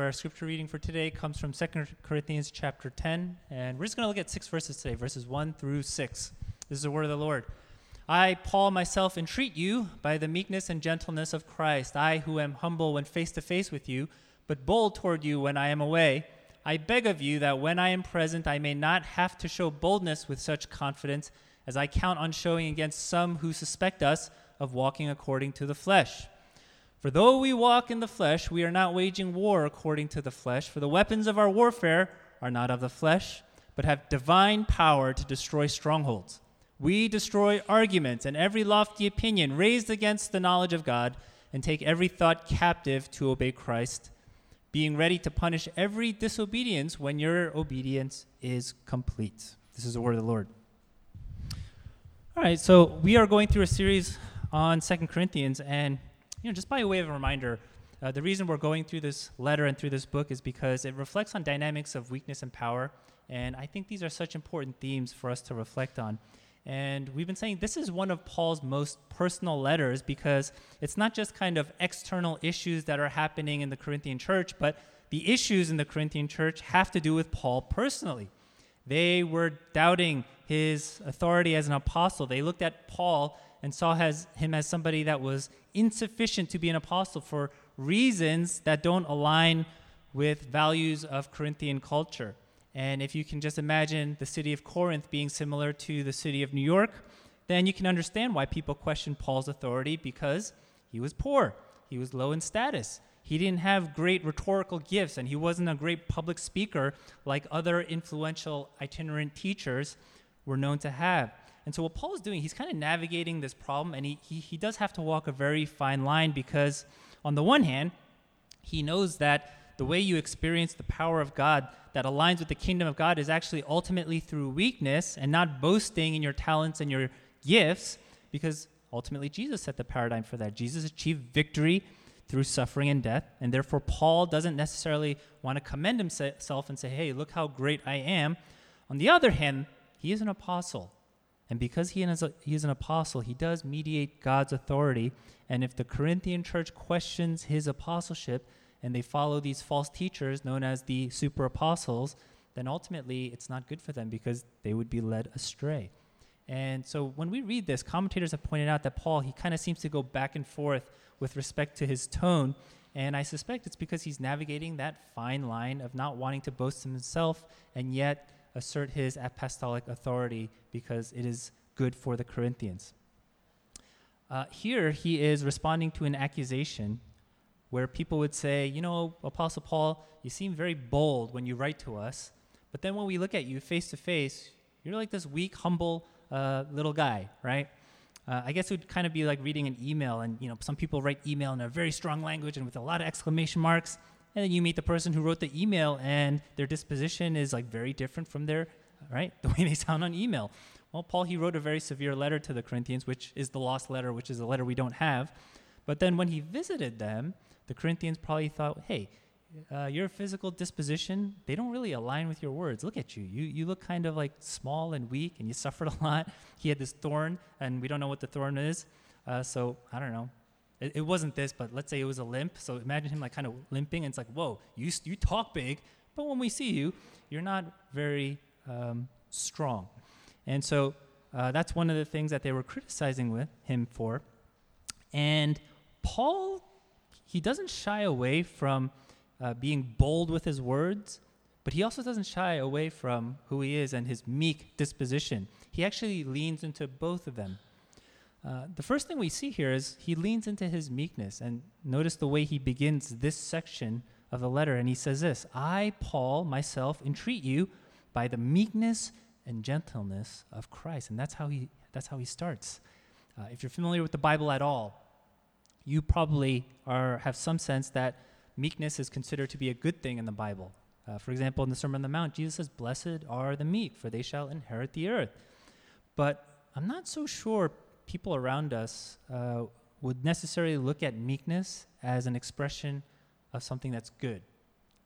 Our scripture reading for today comes from 2 Corinthians chapter 10, and we're just going to look at six verses today, verses 1 through 6. This is the word of the Lord. I, Paul, myself entreat you by the meekness and gentleness of Christ, I who am humble when face to face with you, but bold toward you when I am away. I beg of you that when I am present, I may not have to show boldness with such confidence as I count on showing against some who suspect us of walking according to the flesh. For though we walk in the flesh, we are not waging war according to the flesh, for the weapons of our warfare are not of the flesh, but have divine power to destroy strongholds. We destroy arguments and every lofty opinion raised against the knowledge of God, and take every thought captive to obey Christ, being ready to punish every disobedience when your obedience is complete. This is the word of the Lord. All right, so we are going through a series on Second Corinthians, and you know, just by way of a reminder, uh, the reason we're going through this letter and through this book is because it reflects on dynamics of weakness and power. And I think these are such important themes for us to reflect on. And we've been saying this is one of Paul's most personal letters because it's not just kind of external issues that are happening in the Corinthian church, but the issues in the Corinthian church have to do with Paul personally. They were doubting his authority as an apostle. They looked at Paul and saw him as somebody that was insufficient to be an apostle for reasons that don't align with values of Corinthian culture. And if you can just imagine the city of Corinth being similar to the city of New York, then you can understand why people question Paul's authority because he was poor, he was low in status. He didn't have great rhetorical gifts, and he wasn't a great public speaker like other influential itinerant teachers were known to have. And so what Paul is doing, he's kind of navigating this problem, and he, he, he does have to walk a very fine line because, on the one hand, he knows that the way you experience the power of God that aligns with the kingdom of God is actually ultimately through weakness and not boasting in your talents and your gifts, because ultimately Jesus set the paradigm for that. Jesus achieved victory through suffering and death, and therefore Paul doesn't necessarily want to commend himself and say, hey, look how great I am. On the other hand, he is an apostle. And because he is, a, he is an apostle, he does mediate God's authority. And if the Corinthian church questions his apostleship and they follow these false teachers known as the super apostles, then ultimately it's not good for them because they would be led astray. And so when we read this, commentators have pointed out that Paul, he kind of seems to go back and forth with respect to his tone. And I suspect it's because he's navigating that fine line of not wanting to boast himself and yet assert his apostolic authority because it is good for the Corinthians. Uh, here, he is responding to an accusation where people would say, You know, Apostle Paul, you seem very bold when you write to us, but then when we look at you face to face, you're like this weak, humble uh, little guy, right? Uh, I guess it would kind of be like reading an email, and you know, some people write email in a very strong language and with a lot of exclamation marks, and then you meet the person who wrote the email and their disposition is like very different from their right the way they sound on email. Well paul he wrote a very severe letter to the corinthians which is the lost letter which is a letter we don't have. But then when he visited them the corinthians probably thought hey uh, your physical disposition they don't really align with your words. Look at you. You you look kind of like small and weak and you suffered a lot. He had this thorn and we don't know what the thorn is. Uh, so i don't know it, it, wasn't this, but let's say it was a limp. So imagine him like kind of limping, and it's like, whoa, you you talk big, but when we see you, you're not very um, strong. And so uh, that's one of the things that they were criticizing with him for. And Paul, he doesn't shy away from uh, being bold with his words, but he also doesn't shy away from who he is and his meek disposition. He actually leans into both of them. Uh, the first thing we see here is he leans into his meekness. And notice the way he begins this section of the letter. And he says this I, Paul, myself, entreat you by the meekness and gentleness of Christ. And that's how he, that's how he starts. Uh, if you're familiar with the Bible at all, you probably are, have some sense that meekness is considered to be a good thing in the Bible. Uh, for example, in the Sermon on the Mount, Jesus says, Blessed are the meek, for they shall inherit the earth. But I'm not so sure people around us uh, would necessarily look at meekness as an expression of something that's good.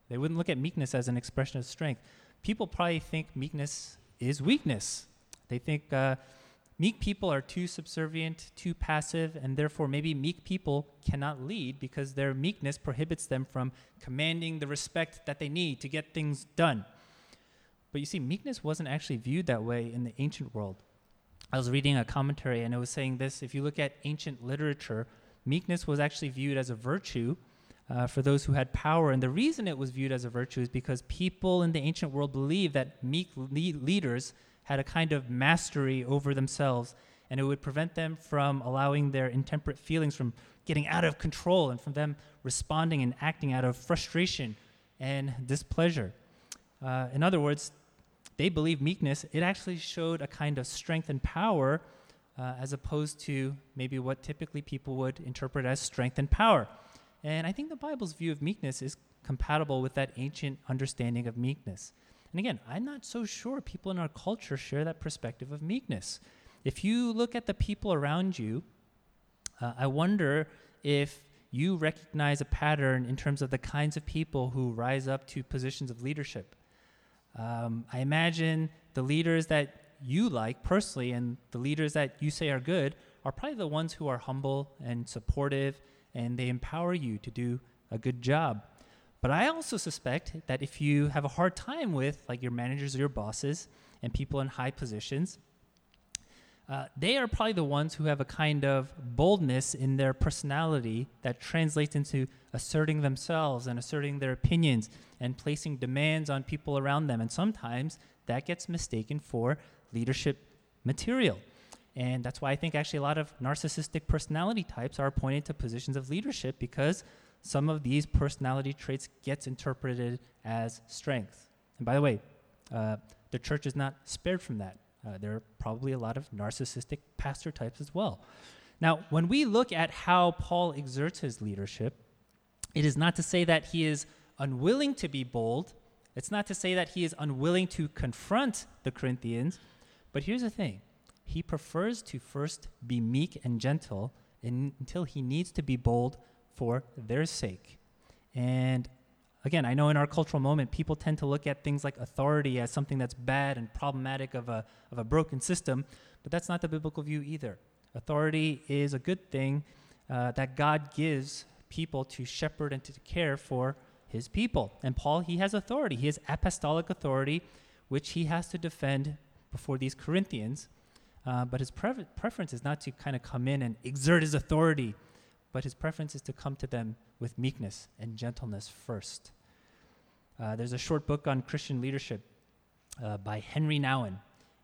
They wouldn't look at meekness as an expression of strength. People probably think meekness is weakness. They think uh, Meek people are too subservient, too passive, and therefore maybe meek people cannot lead because their meekness prohibits them from commanding the respect that they need to get things done. But you see, meekness wasn't actually viewed that way in the ancient world. I was reading a commentary and it was saying this if you look at ancient literature, meekness was actually viewed as a virtue uh, for those who had power. And the reason it was viewed as a virtue is because people in the ancient world believed that meek le- leaders had a kind of mastery over themselves, and it would prevent them from allowing their intemperate feelings from getting out of control and from them responding and acting out of frustration and displeasure. Uh, in other words, they believed meekness, it actually showed a kind of strength and power uh, as opposed to maybe what typically people would interpret as strength and power. And I think the Bible's view of meekness is compatible with that ancient understanding of meekness. And again, I'm not so sure people in our culture share that perspective of meekness. If you look at the people around you, uh, I wonder if you recognize a pattern in terms of the kinds of people who rise up to positions of leadership. Um, I imagine the leaders that you like personally and the leaders that you say are good are probably the ones who are humble and supportive and they empower you to do a good job. But I also suspect that if you have a hard time with like your managers or your bosses and people in high positions, uh, they are probably the ones who have a kind of boldness in their personality that translates into asserting themselves and asserting their opinions and placing demands on people around them. And sometimes that gets mistaken for leadership material. And that's why I think actually a lot of narcissistic personality types are appointed to positions of leadership because some of these personality traits gets interpreted as strength. And by the way, uh, the church is not spared from that. Uh, there are probably a lot of narcissistic pastor types as well. Now, when we look at how Paul exerts his leadership, it is not to say that he is unwilling to be bold. It's not to say that he is unwilling to confront the Corinthians. But here's the thing he prefers to first be meek and gentle in, until he needs to be bold for their sake. And again, I know in our cultural moment, people tend to look at things like authority as something that's bad and problematic of a, of a broken system, but that's not the biblical view either. Authority is a good thing uh, that God gives people to shepherd and to care for his people. And Paul, he has authority. He has apostolic authority, which he has to defend before these Corinthians. Uh, but his pre- preference is not to kind of come in and exert his authority but his preference is to come to them with meekness and gentleness first. Uh, there's a short book on Christian leadership uh, by Henri Nouwen.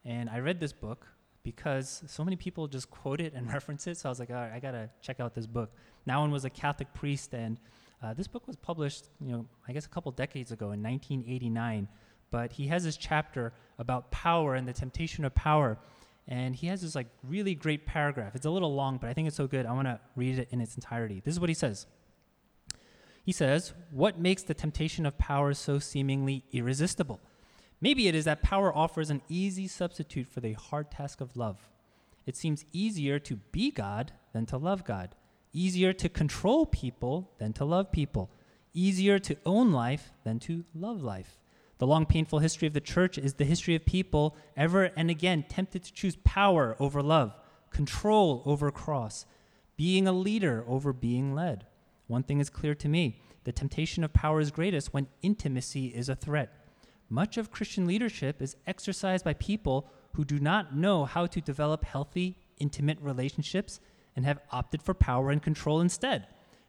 And I read this book because so many people just quote it and reference it. So I was like, all right, I got to check out this book. Nouwen was a Catholic priest, and uh, this book was published, you know, I guess a couple decades ago in 1989. But he has this chapter about power and the temptation of power and he has this like really great paragraph. It's a little long, but I think it's so good. I want to read it in its entirety. This is what he says. He says, "What makes the temptation of power so seemingly irresistible? Maybe it is that power offers an easy substitute for the hard task of love. It seems easier to be God than to love God, easier to control people than to love people, easier to own life than to love life." The long, painful history of the church is the history of people ever and again tempted to choose power over love, control over cross, being a leader over being led. One thing is clear to me the temptation of power is greatest when intimacy is a threat. Much of Christian leadership is exercised by people who do not know how to develop healthy, intimate relationships and have opted for power and control instead.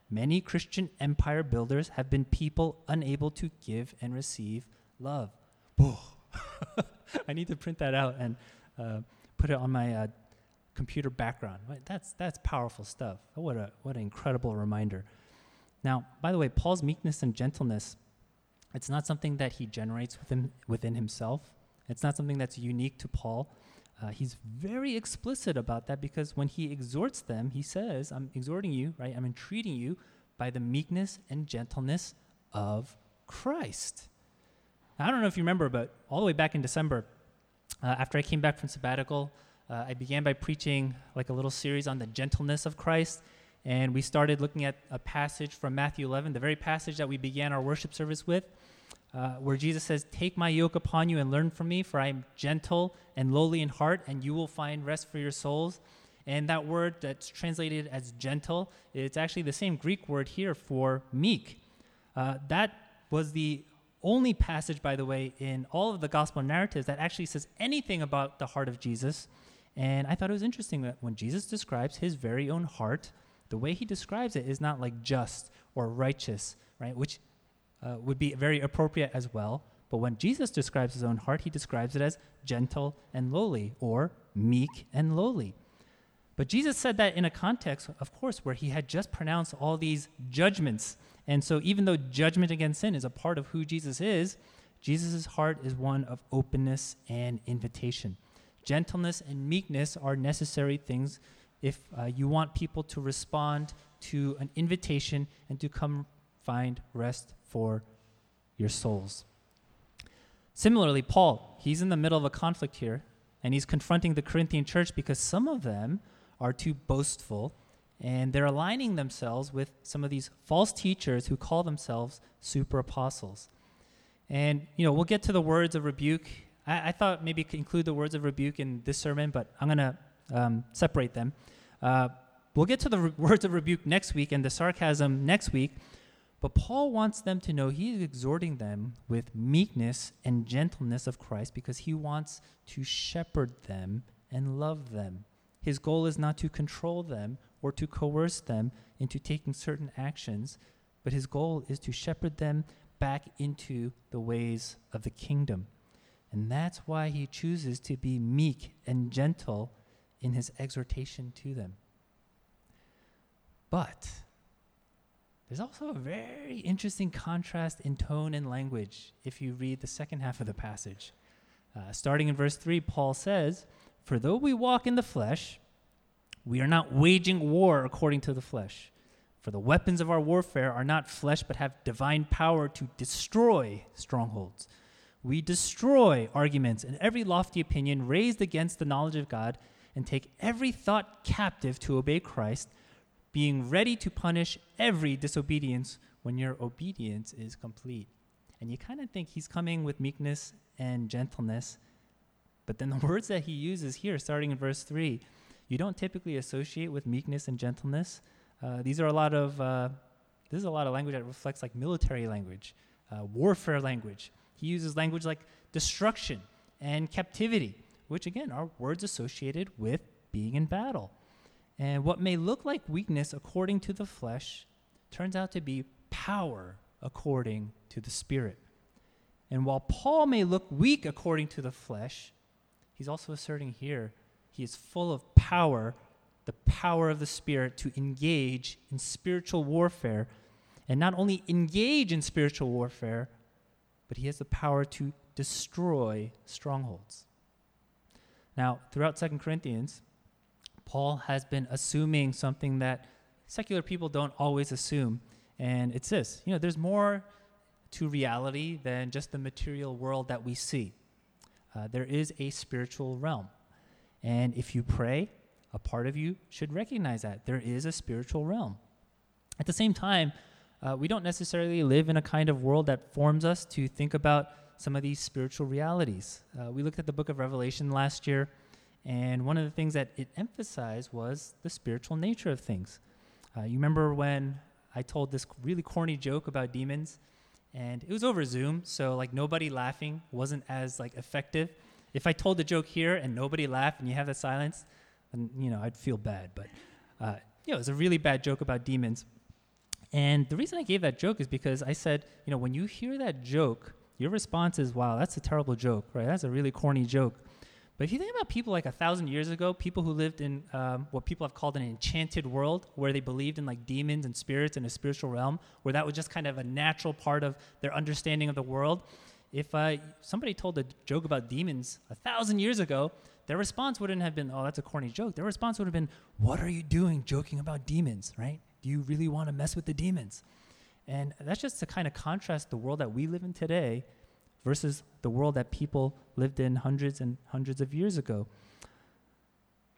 Many Christian empire builders have been people unable to give and receive love. I need to print that out and uh, put it on my uh, computer background. That's that's powerful stuff. What a what an incredible reminder. Now, by the way, Paul's meekness and gentleness, it's not something that he generates within within himself. It's not something that's unique to Paul. Uh, he's very explicit about that because when he exhorts them, he says, "I'm exhorting you, right? I'm entreating you by the meekness and gentleness of Christ." I don't know if you remember, but all the way back in December, uh, after I came back from sabbatical, uh, I began by preaching like a little series on the gentleness of Christ. And we started looking at a passage from Matthew 11, the very passage that we began our worship service with. uh, where Jesus says, Take my yoke upon you and learn from me, for I am gentle and lowly in heart, and you will find rest for your souls. And that word that's translated as gentle, it's actually the same Greek word here for meek. Uh, that was the only passage, by the way, in all of the gospel narratives that actually says anything about the heart of Jesus. And I thought it was interesting that when Jesus describes his very own heart, the way he describes it is not like just or righteous, right? Which uh, would be very appropriate as well. But when Jesus describes his own heart, he describes it as gentle and lowly or meek and lowly. But Jesus said that in a context, of course, where he had just pronounced all these judgments. And so, even though judgment against sin is a part of who Jesus is, Jesus' heart is one of openness and invitation. Gentleness and meekness are necessary things if uh, you want people to respond to an invitation and to come find rest for your souls. Similarly, Paul, he's in the middle of a conflict here, and he's confronting the Corinthian church because some of them are too boastful, and they're aligning themselves with some of these false teachers who call themselves super apostles. And, you know, we'll get to the words of rebuke. I, I thought maybe include the words of rebuke in this sermon, but I'm going to um, separate them. Uh, we'll get to the re- words of rebuke next week and the sarcasm next week. But Paul wants them to know he's exhorting them with meekness and gentleness of Christ because he wants to shepherd them and love them. His goal is not to control them or to coerce them into taking certain actions, but his goal is to shepherd them back into the ways of the kingdom. And that's why he chooses to be meek and gentle in his exhortation to them. But there's also a very interesting contrast in tone and language if you read the second half of the passage. Uh, starting in verse 3, Paul says, For though we walk in the flesh, we are not waging war according to the flesh. For the weapons of our warfare are not flesh, but have divine power to destroy strongholds. We destroy arguments and every lofty opinion raised against the knowledge of God, and take every thought captive to obey Christ being ready to punish every disobedience when your obedience is complete. And you kind of think he's coming with meekness and gentleness. But then the words that he uses here, starting in verse 3, you don't typically associate with meekness and gentleness. Uh, these are a lot of, uh, this is a lot of language that reflects like military language, uh, warfare language. He uses language like destruction and captivity, which again are words associated with being in battle. And what may look like weakness according to the flesh turns out to be power according to the Spirit. And while Paul may look weak according to the flesh, he's also asserting here he is full of power, the power of the Spirit to engage in spiritual warfare. And not only engage in spiritual warfare, but he has the power to destroy strongholds. Now, throughout Second Corinthians, Paul has been assuming something that secular people don't always assume. And it's this you know, there's more to reality than just the material world that we see. Uh, there is a spiritual realm. And if you pray, a part of you should recognize that there is a spiritual realm. At the same time, uh, we don't necessarily live in a kind of world that forms us to think about some of these spiritual realities. Uh, we looked at the book of Revelation last year. And one of the things that it emphasized was the spiritual nature of things. Uh, you remember when I told this really corny joke about demons? And it was over Zoom, so like nobody laughing wasn't as like effective. If I told the joke here and nobody laughed and you have the silence, then you know I'd feel bad. But uh, know, it was a really bad joke about demons. And the reason I gave that joke is because I said, you know, when you hear that joke, your response is, "Wow, that's a terrible joke, right? That's a really corny joke." But if you think about people like a thousand years ago, people who lived in um, what people have called an enchanted world, where they believed in like demons and spirits in a spiritual realm, where that was just kind of a natural part of their understanding of the world. If uh, somebody told a joke about demons a thousand years ago, their response wouldn't have been, "Oh, that's a corny joke." Their response would have been, "What are you doing, joking about demons? Right? Do you really want to mess with the demons?" And that's just to kind of contrast the world that we live in today versus the world that people lived in hundreds and hundreds of years ago.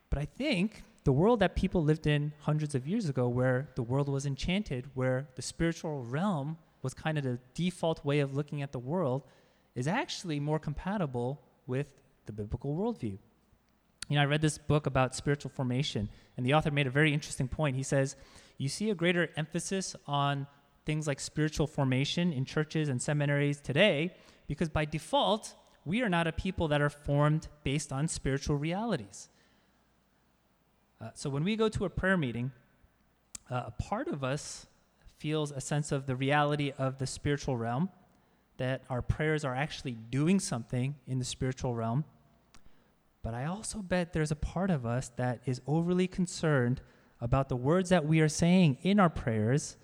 But I think the world that people lived in hundreds of years ago, where the world was enchanted, where the spiritual realm was kind of the default way of looking at the world, is actually more compatible with the biblical worldview. You know, I read this book about spiritual formation, and the author made a very interesting point. He says, You see a greater emphasis on things like spiritual formation in churches and seminaries today because by default, we are not a people that are formed based on spiritual realities. Uh, so when we go to a prayer meeting, uh, a part of us feels a sense of the reality of the spiritual realm, that our prayers are actually doing something in the spiritual realm. But I also bet there's a part of us that is overly concerned about the words that we are saying in our prayers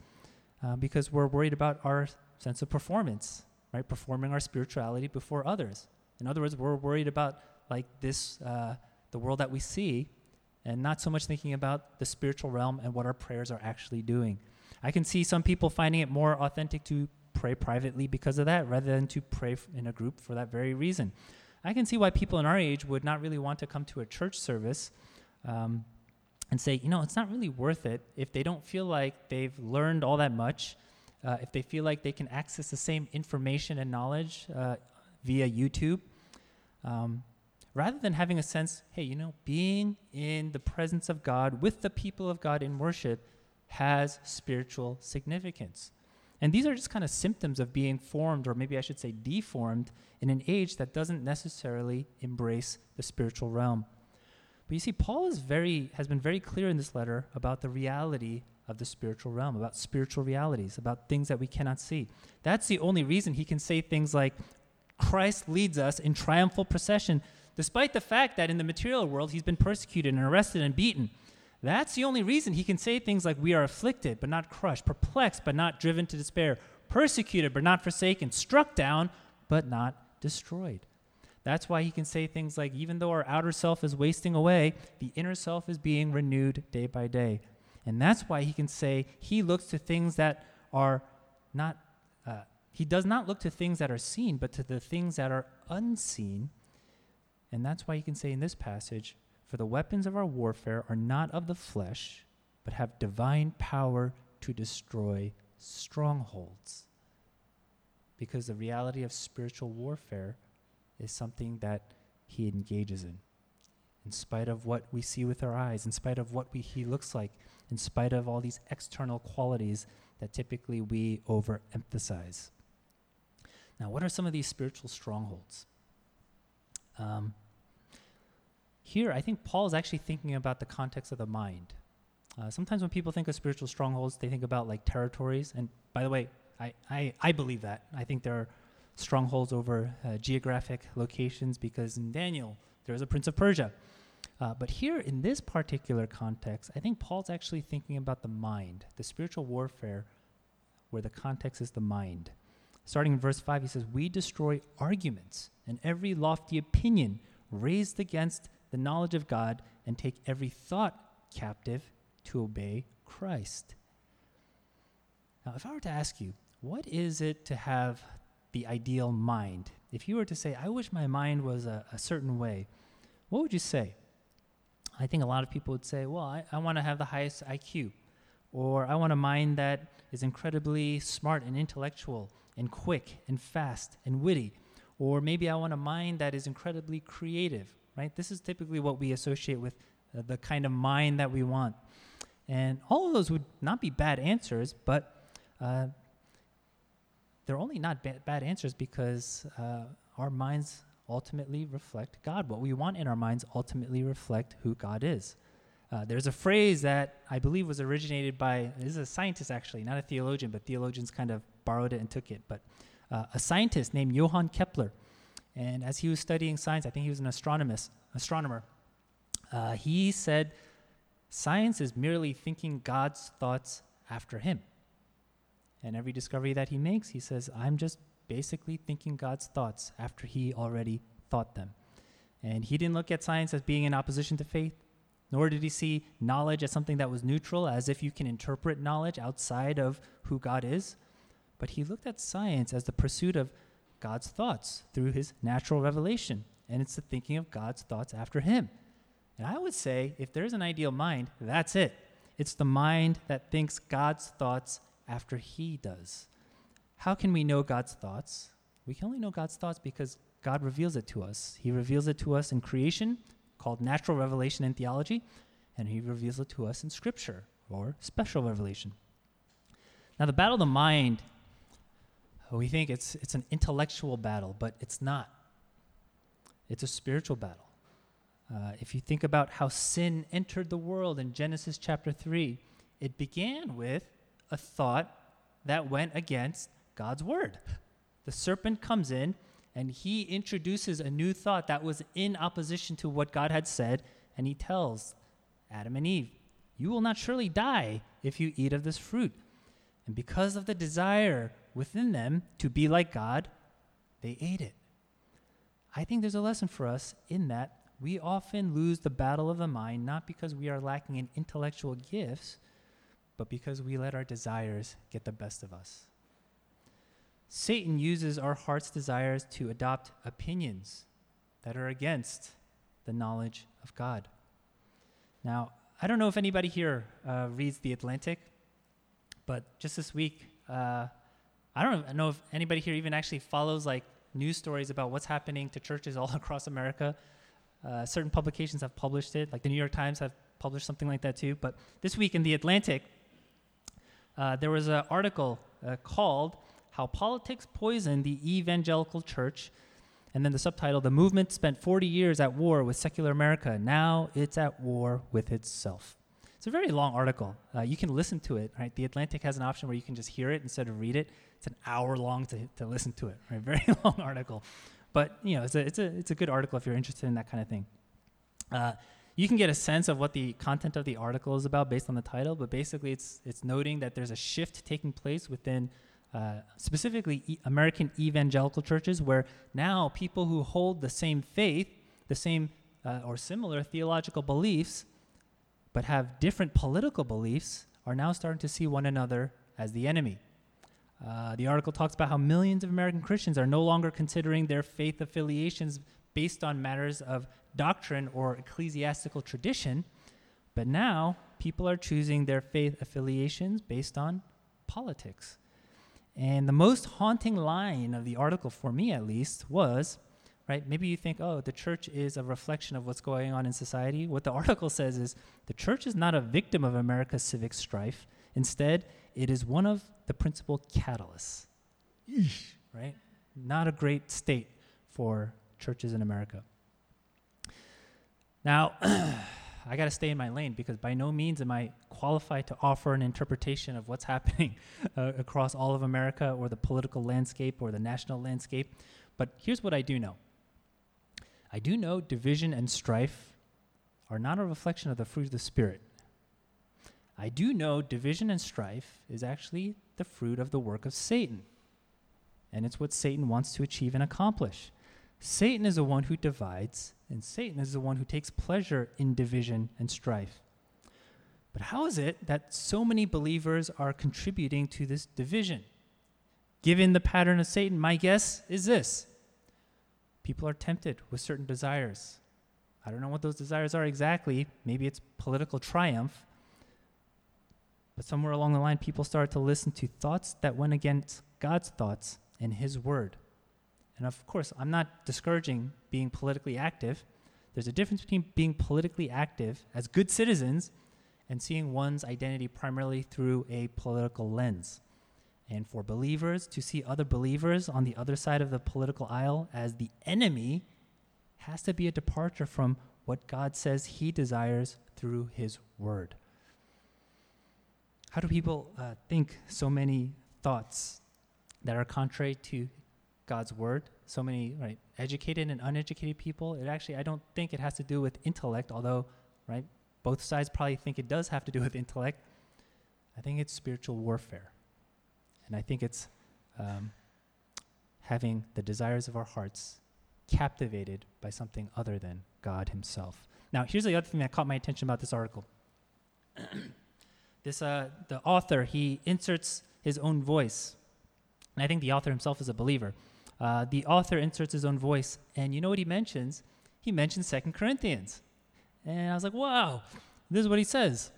uh, because we're worried about our sense of performance, right? Performing our spirituality before others. In other words, we're worried about like this, uh, the world that we see, and not so much thinking about the spiritual realm and what our prayers are actually doing. I can see some people finding it more authentic to pray privately because of that rather than to pray in a group for that very reason. I can see why people in our age would not really want to come to a church service um, and say, you know, it's not really worth it if they don't feel like they've learned all that much, uh, if they feel like they can access the same information and knowledge uh, via YouTube. Um, rather than having a sense, hey, you know, being in the presence of God with the people of God in worship has spiritual significance. And these are just kind of symptoms of being formed, or maybe I should say deformed, in an age that doesn't necessarily embrace the spiritual realm. But you see, Paul is very, has been very clear in this letter about the reality of the spiritual realm, about spiritual realities, about things that we cannot see. That's the only reason he can say things like, Christ leads us in triumphal procession, despite the fact that in the material world he's been persecuted and arrested and beaten. That's the only reason he can say things like, We are afflicted, but not crushed, perplexed, but not driven to despair, persecuted, but not forsaken, struck down, but not destroyed. That's why he can say things like, Even though our outer self is wasting away, the inner self is being renewed day by day. And that's why he can say he looks to things that are not, uh, he does not look to things that are seen, but to the things that are unseen. And that's why he can say in this passage, for the weapons of our warfare are not of the flesh, but have divine power to destroy strongholds. Because the reality of spiritual warfare is something that he engages in. In spite of what we see with our eyes, in spite of what we, he looks like, in spite of all these external qualities that typically we overemphasize. Now, what are some of these spiritual strongholds? Um, here, I think Paul is actually thinking about the context of the mind. Uh, sometimes when people think of spiritual strongholds, they think about like territories. And by the way, I, I, I believe that. I think there are strongholds over uh, geographic locations because in Daniel, there is a prince of Persia. Uh, but here, in this particular context, I think Paul's actually thinking about the mind, the spiritual warfare, where the context is the mind. Starting in verse 5, he says, We destroy arguments and every lofty opinion raised against the knowledge of God and take every thought captive to obey Christ. Now, if I were to ask you, what is it to have the ideal mind? If you were to say, I wish my mind was a, a certain way, what would you say? I think a lot of people would say, well, I, I want to have the highest IQ, or I want a mind that is incredibly smart and intellectual and quick and fast and witty, or maybe I want a mind that is incredibly creative right? This is typically what we associate with uh, the kind of mind that we want. And all of those would not be bad answers, but uh, they're only not ba- bad answers because uh, our minds ultimately reflect God. What we want in our minds ultimately reflect who God is. Uh, there's a phrase that I believe was originated by, this is a scientist actually, not a theologian, but theologians kind of borrowed it and took it. But uh, a scientist named Johann Kepler and as he was studying science, I think he was an astronomist, astronomer, uh, he said, Science is merely thinking God's thoughts after him. And every discovery that he makes, he says, I'm just basically thinking God's thoughts after he already thought them. And he didn't look at science as being in opposition to faith, nor did he see knowledge as something that was neutral, as if you can interpret knowledge outside of who God is. But he looked at science as the pursuit of God's thoughts through his natural revelation. And it's the thinking of God's thoughts after him. And I would say if there's an ideal mind, that's it. It's the mind that thinks God's thoughts after he does. how can we know God's thoughts? We can only know God's thoughts because God reveals it to us. He reveals it to us in creation, called natural revelation in theology, and He reveals it to us in Scripture, or special revelation. Now, the battle of the mind, we think it's, it's an intellectual battle, but it's not. It's a spiritual battle. Uh, if you think about how sin entered the world in Genesis chapter 3, it began with a thought that went against God's word. The serpent comes in and he introduces a new thought that was in opposition to what God had said, and he tells Adam and Eve, You will not surely die if you eat of this fruit. And because of the desire within them to be like God, they ate it. I think there's a lesson for us in that we often lose the battle of the mind not because we are lacking in intellectual gifts, but because we let our desires get the best of us. Satan uses our heart's desires to adopt opinions that are against the knowledge of God. Now, I don't know if anybody here uh, reads The Atlantic, but just this week, uh, I don't know if anybody here even actually follows like news stories about what's happening to churches all across America. Uh, certain publications have published it, like the New York Times have published something like that too. But this week in The Atlantic, uh, there was an article uh, called How Politics Poisoned the Evangelical Church. And then the subtitle The Movement Spent 40 Years at War with Secular America. Now it's at war with itself. It's a very long article. Uh, you can listen to it, right? The Atlantic has an option where you can just hear it instead of read it. It's an hour long to, to listen to it, right? Very long article. But, you know, it's a, it's, a, it's a good article if you're interested in that kind of thing. You can get a sense of what the content of the article is about based on the title, but basically it's, it's noting that there's a shift taking place within uh, specifically e- American evangelical churches where now people who hold the same faith, the same uh, or similar theological beliefs, but have different political beliefs, are now starting to see one another as the enemy. Uh, the article talks about how millions of American Christians are no longer considering their faith affiliations based on matters of doctrine or ecclesiastical tradition, but now people are choosing their faith affiliations based on politics. And the most haunting line of the article, for me at least, was right? Maybe you think, oh, the church is a reflection of what's going on in society. What the article says is the church is not a victim of America's civic strife. Instead, it is one of the principal catalysts. Eesh, right? Not a great state for churches in America. Now, I got to stay in my lane because by no means am I qualified to offer an interpretation of what's happening uh, across all of America or the political landscape or the national landscape. But here's what I do know I do know division and strife are not a reflection of the fruit of the Spirit. I do know division and strife is actually the fruit of the work of Satan. And it's what Satan wants to achieve and accomplish. Satan is the one who divides, and Satan is the one who takes pleasure in division and strife. But how is it that so many believers are contributing to this division? Given the pattern of Satan, my guess is this people are tempted with certain desires. I don't know what those desires are exactly. Maybe it's political triumph. But somewhere along the line, people started to listen to thoughts that went against God's thoughts and His Word. And of course, I'm not discouraging being politically active. There's a difference between being politically active as good citizens and seeing one's identity primarily through a political lens. And for believers to see other believers on the other side of the political aisle as the enemy has to be a departure from what God says He desires through His Word. How do people uh, think so many thoughts that are contrary to God's Word? So many right, educated and uneducated people. It actually, I don't think it has to do with intellect, although, right, both sides probably think it does have to do with intellect. I think it's spiritual warfare. And I think it's um, having the desires of our hearts captivated by something other than God Himself. Now, here's the other thing that caught my attention about this article. this, uh, the author, he inserts his own voice. And I think the author himself is a believer. Uh, the author inserts his own voice, and you know what he mentions? He mentions Second Corinthians. And I was like, wow, this is what he says.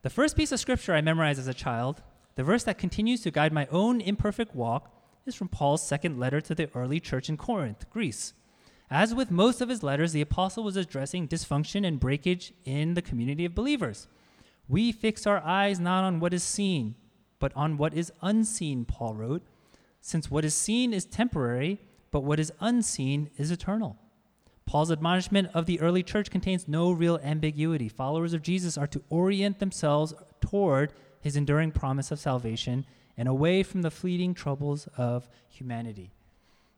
The first piece of scripture I memorized as a child the verse that continues to guide my own imperfect walk is from Paul's second letter to the early church in Corinth, Greece. As with most of his letters, the apostle was addressing dysfunction and breakage in the community of believers. We fix our eyes not on what is seen, but on what is unseen, Paul wrote, since what is seen is temporary, but what is unseen is eternal. Paul's admonishment of the early church contains no real ambiguity. Followers of Jesus are to orient themselves toward his enduring promise of salvation and away from the fleeting troubles of humanity.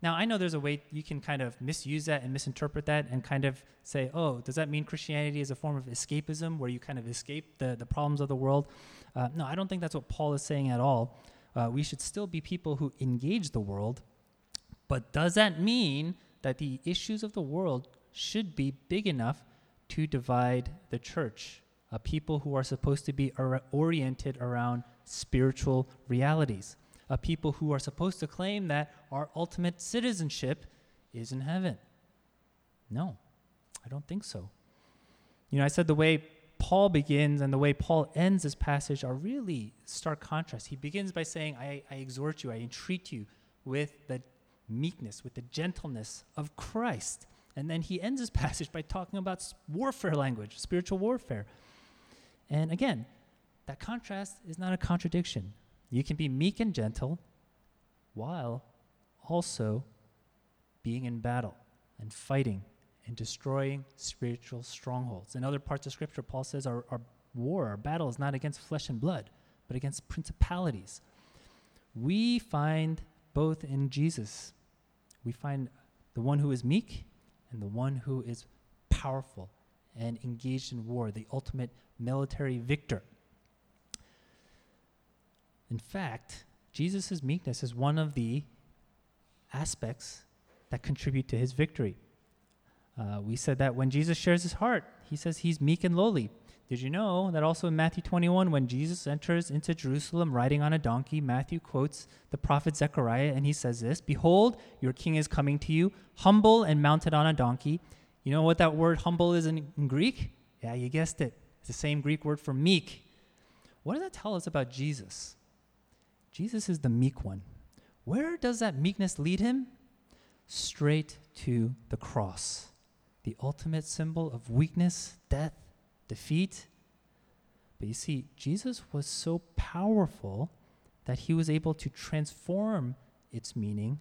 Now, I know there's a way you can kind of misuse that and misinterpret that and kind of say, oh, does that mean Christianity is a form of escapism where you kind of escape the, the problems of the world? Uh, no, I don't think that's what Paul is saying at all. Uh, we should still be people who engage the world. But does that mean that the issues of the world should be big enough to divide the church? A people who are supposed to be or- oriented around spiritual realities a people who are supposed to claim that our ultimate citizenship is in heaven. No, I don't think so. You know, I said the way Paul begins and the way Paul ends this passage are really stark contrast. He begins by saying, I, I exhort you, I entreat you with the meekness, with the gentleness of Christ. And then he ends his passage by talking about warfare language, spiritual warfare. And again, that contrast is not a contradiction. You can be meek and gentle while also being in battle and fighting and destroying spiritual strongholds. In other parts of Scripture, Paul says our, our war, our battle is not against flesh and blood, but against principalities. We find both in Jesus. We find the one who is meek and the one who is powerful and engaged in war, the ultimate military victor. In fact, Jesus' meekness is one of the aspects that contribute to his victory. Uh, we said that when Jesus shares his heart, he says he's meek and lowly. Did you know that also in Matthew 21, when Jesus enters into Jerusalem riding on a donkey, Matthew quotes the prophet Zechariah and he says this Behold, your king is coming to you, humble and mounted on a donkey. You know what that word humble is in, in Greek? Yeah, you guessed it. It's the same Greek word for meek. What does that tell us about Jesus? Jesus is the meek one. Where does that meekness lead him? Straight to the cross, the ultimate symbol of weakness, death, defeat. But you see, Jesus was so powerful that he was able to transform its meaning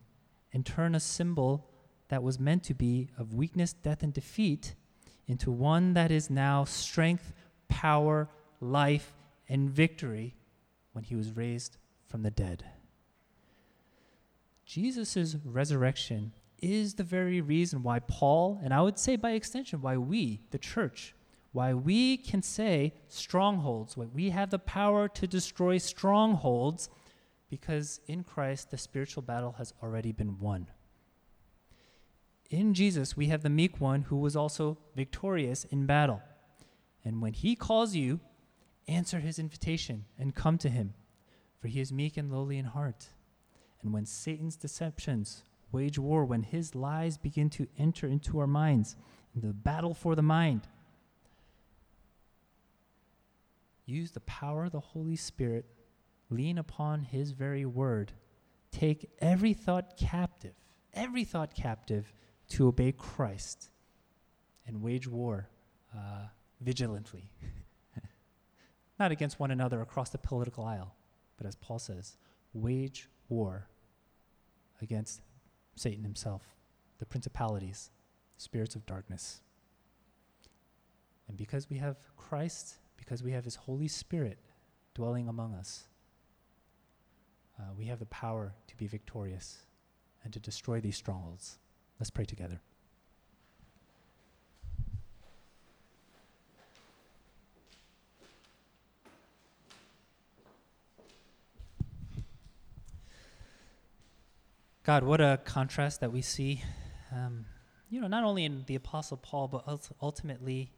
and turn a symbol that was meant to be of weakness, death, and defeat into one that is now strength, power, life, and victory when he was raised from the dead. Jesus' resurrection is the very reason why Paul, and I would say by extension, why we, the church, why we can say strongholds, why we have the power to destroy strongholds, because in Christ the spiritual battle has already been won. In Jesus, we have the meek one who was also victorious in battle. And when he calls you, answer his invitation and come to him for he is meek and lowly in heart. And when Satan's deceptions wage war, when his lies begin to enter into our minds, in the battle for the mind, use the power of the Holy Spirit, lean upon his very word, take every thought captive, every thought captive to obey Christ, and wage war uh, vigilantly. Not against one another across the political aisle, but as Paul says, wage war against Satan himself, the principalities, spirits of darkness. And because we have Christ, because we have his Holy Spirit dwelling among us, uh, we have the power to be victorious and to destroy these strongholds. Let's pray together. God, what a contrast that we see, um, you know, not only in the Apostle Paul, but ultimately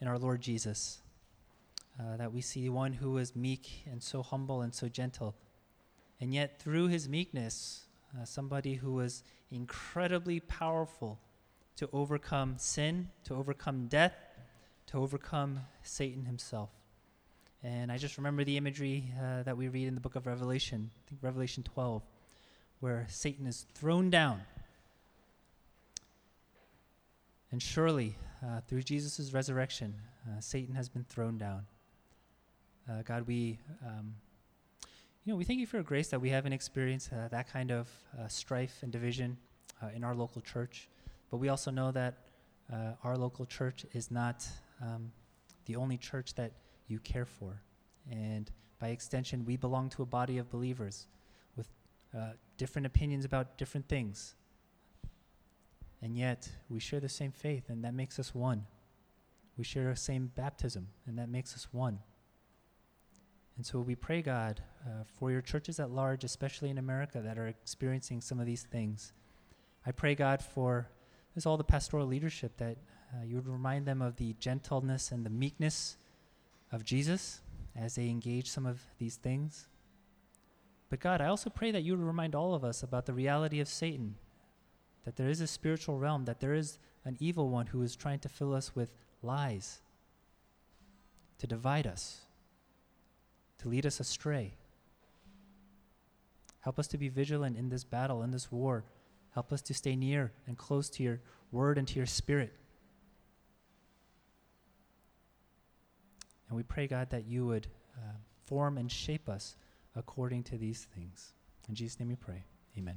in our Lord Jesus. Uh, that we see one who was meek and so humble and so gentle. And yet, through his meekness, uh, somebody who was incredibly powerful to overcome sin, to overcome death, to overcome Satan himself. And I just remember the imagery uh, that we read in the book of Revelation, I think Revelation 12, where Satan is thrown down. And surely, uh, through Jesus' resurrection, uh, Satan has been thrown down. Uh, God, we, um, you know, we thank you for your grace that we haven't experienced uh, that kind of uh, strife and division uh, in our local church. But we also know that our local church is not um, the only church that you care for. And by extension, we belong to a body of believers uh, different opinions about different things. And yet, we share the same faith, and that makes us one. We share the same baptism, and that makes us one. And so we pray, God, uh, for your churches at large, especially in America, that are experiencing some of these things. I pray, God, for this all the pastoral leadership that uh, you would remind them of the gentleness and the meekness of Jesus as they engage some of these things. But God, I also pray that you would remind all of us about the reality of Satan, that there is a spiritual realm, that there is an evil one who is trying to fill us with lies, to divide us, to lead us astray. Help us to be vigilant in this battle, in this war. Help us to stay near and close to your word and to your spirit. And we pray, God, that you would uh, form and shape us according to these things. In Jesus' name we pray. Amen.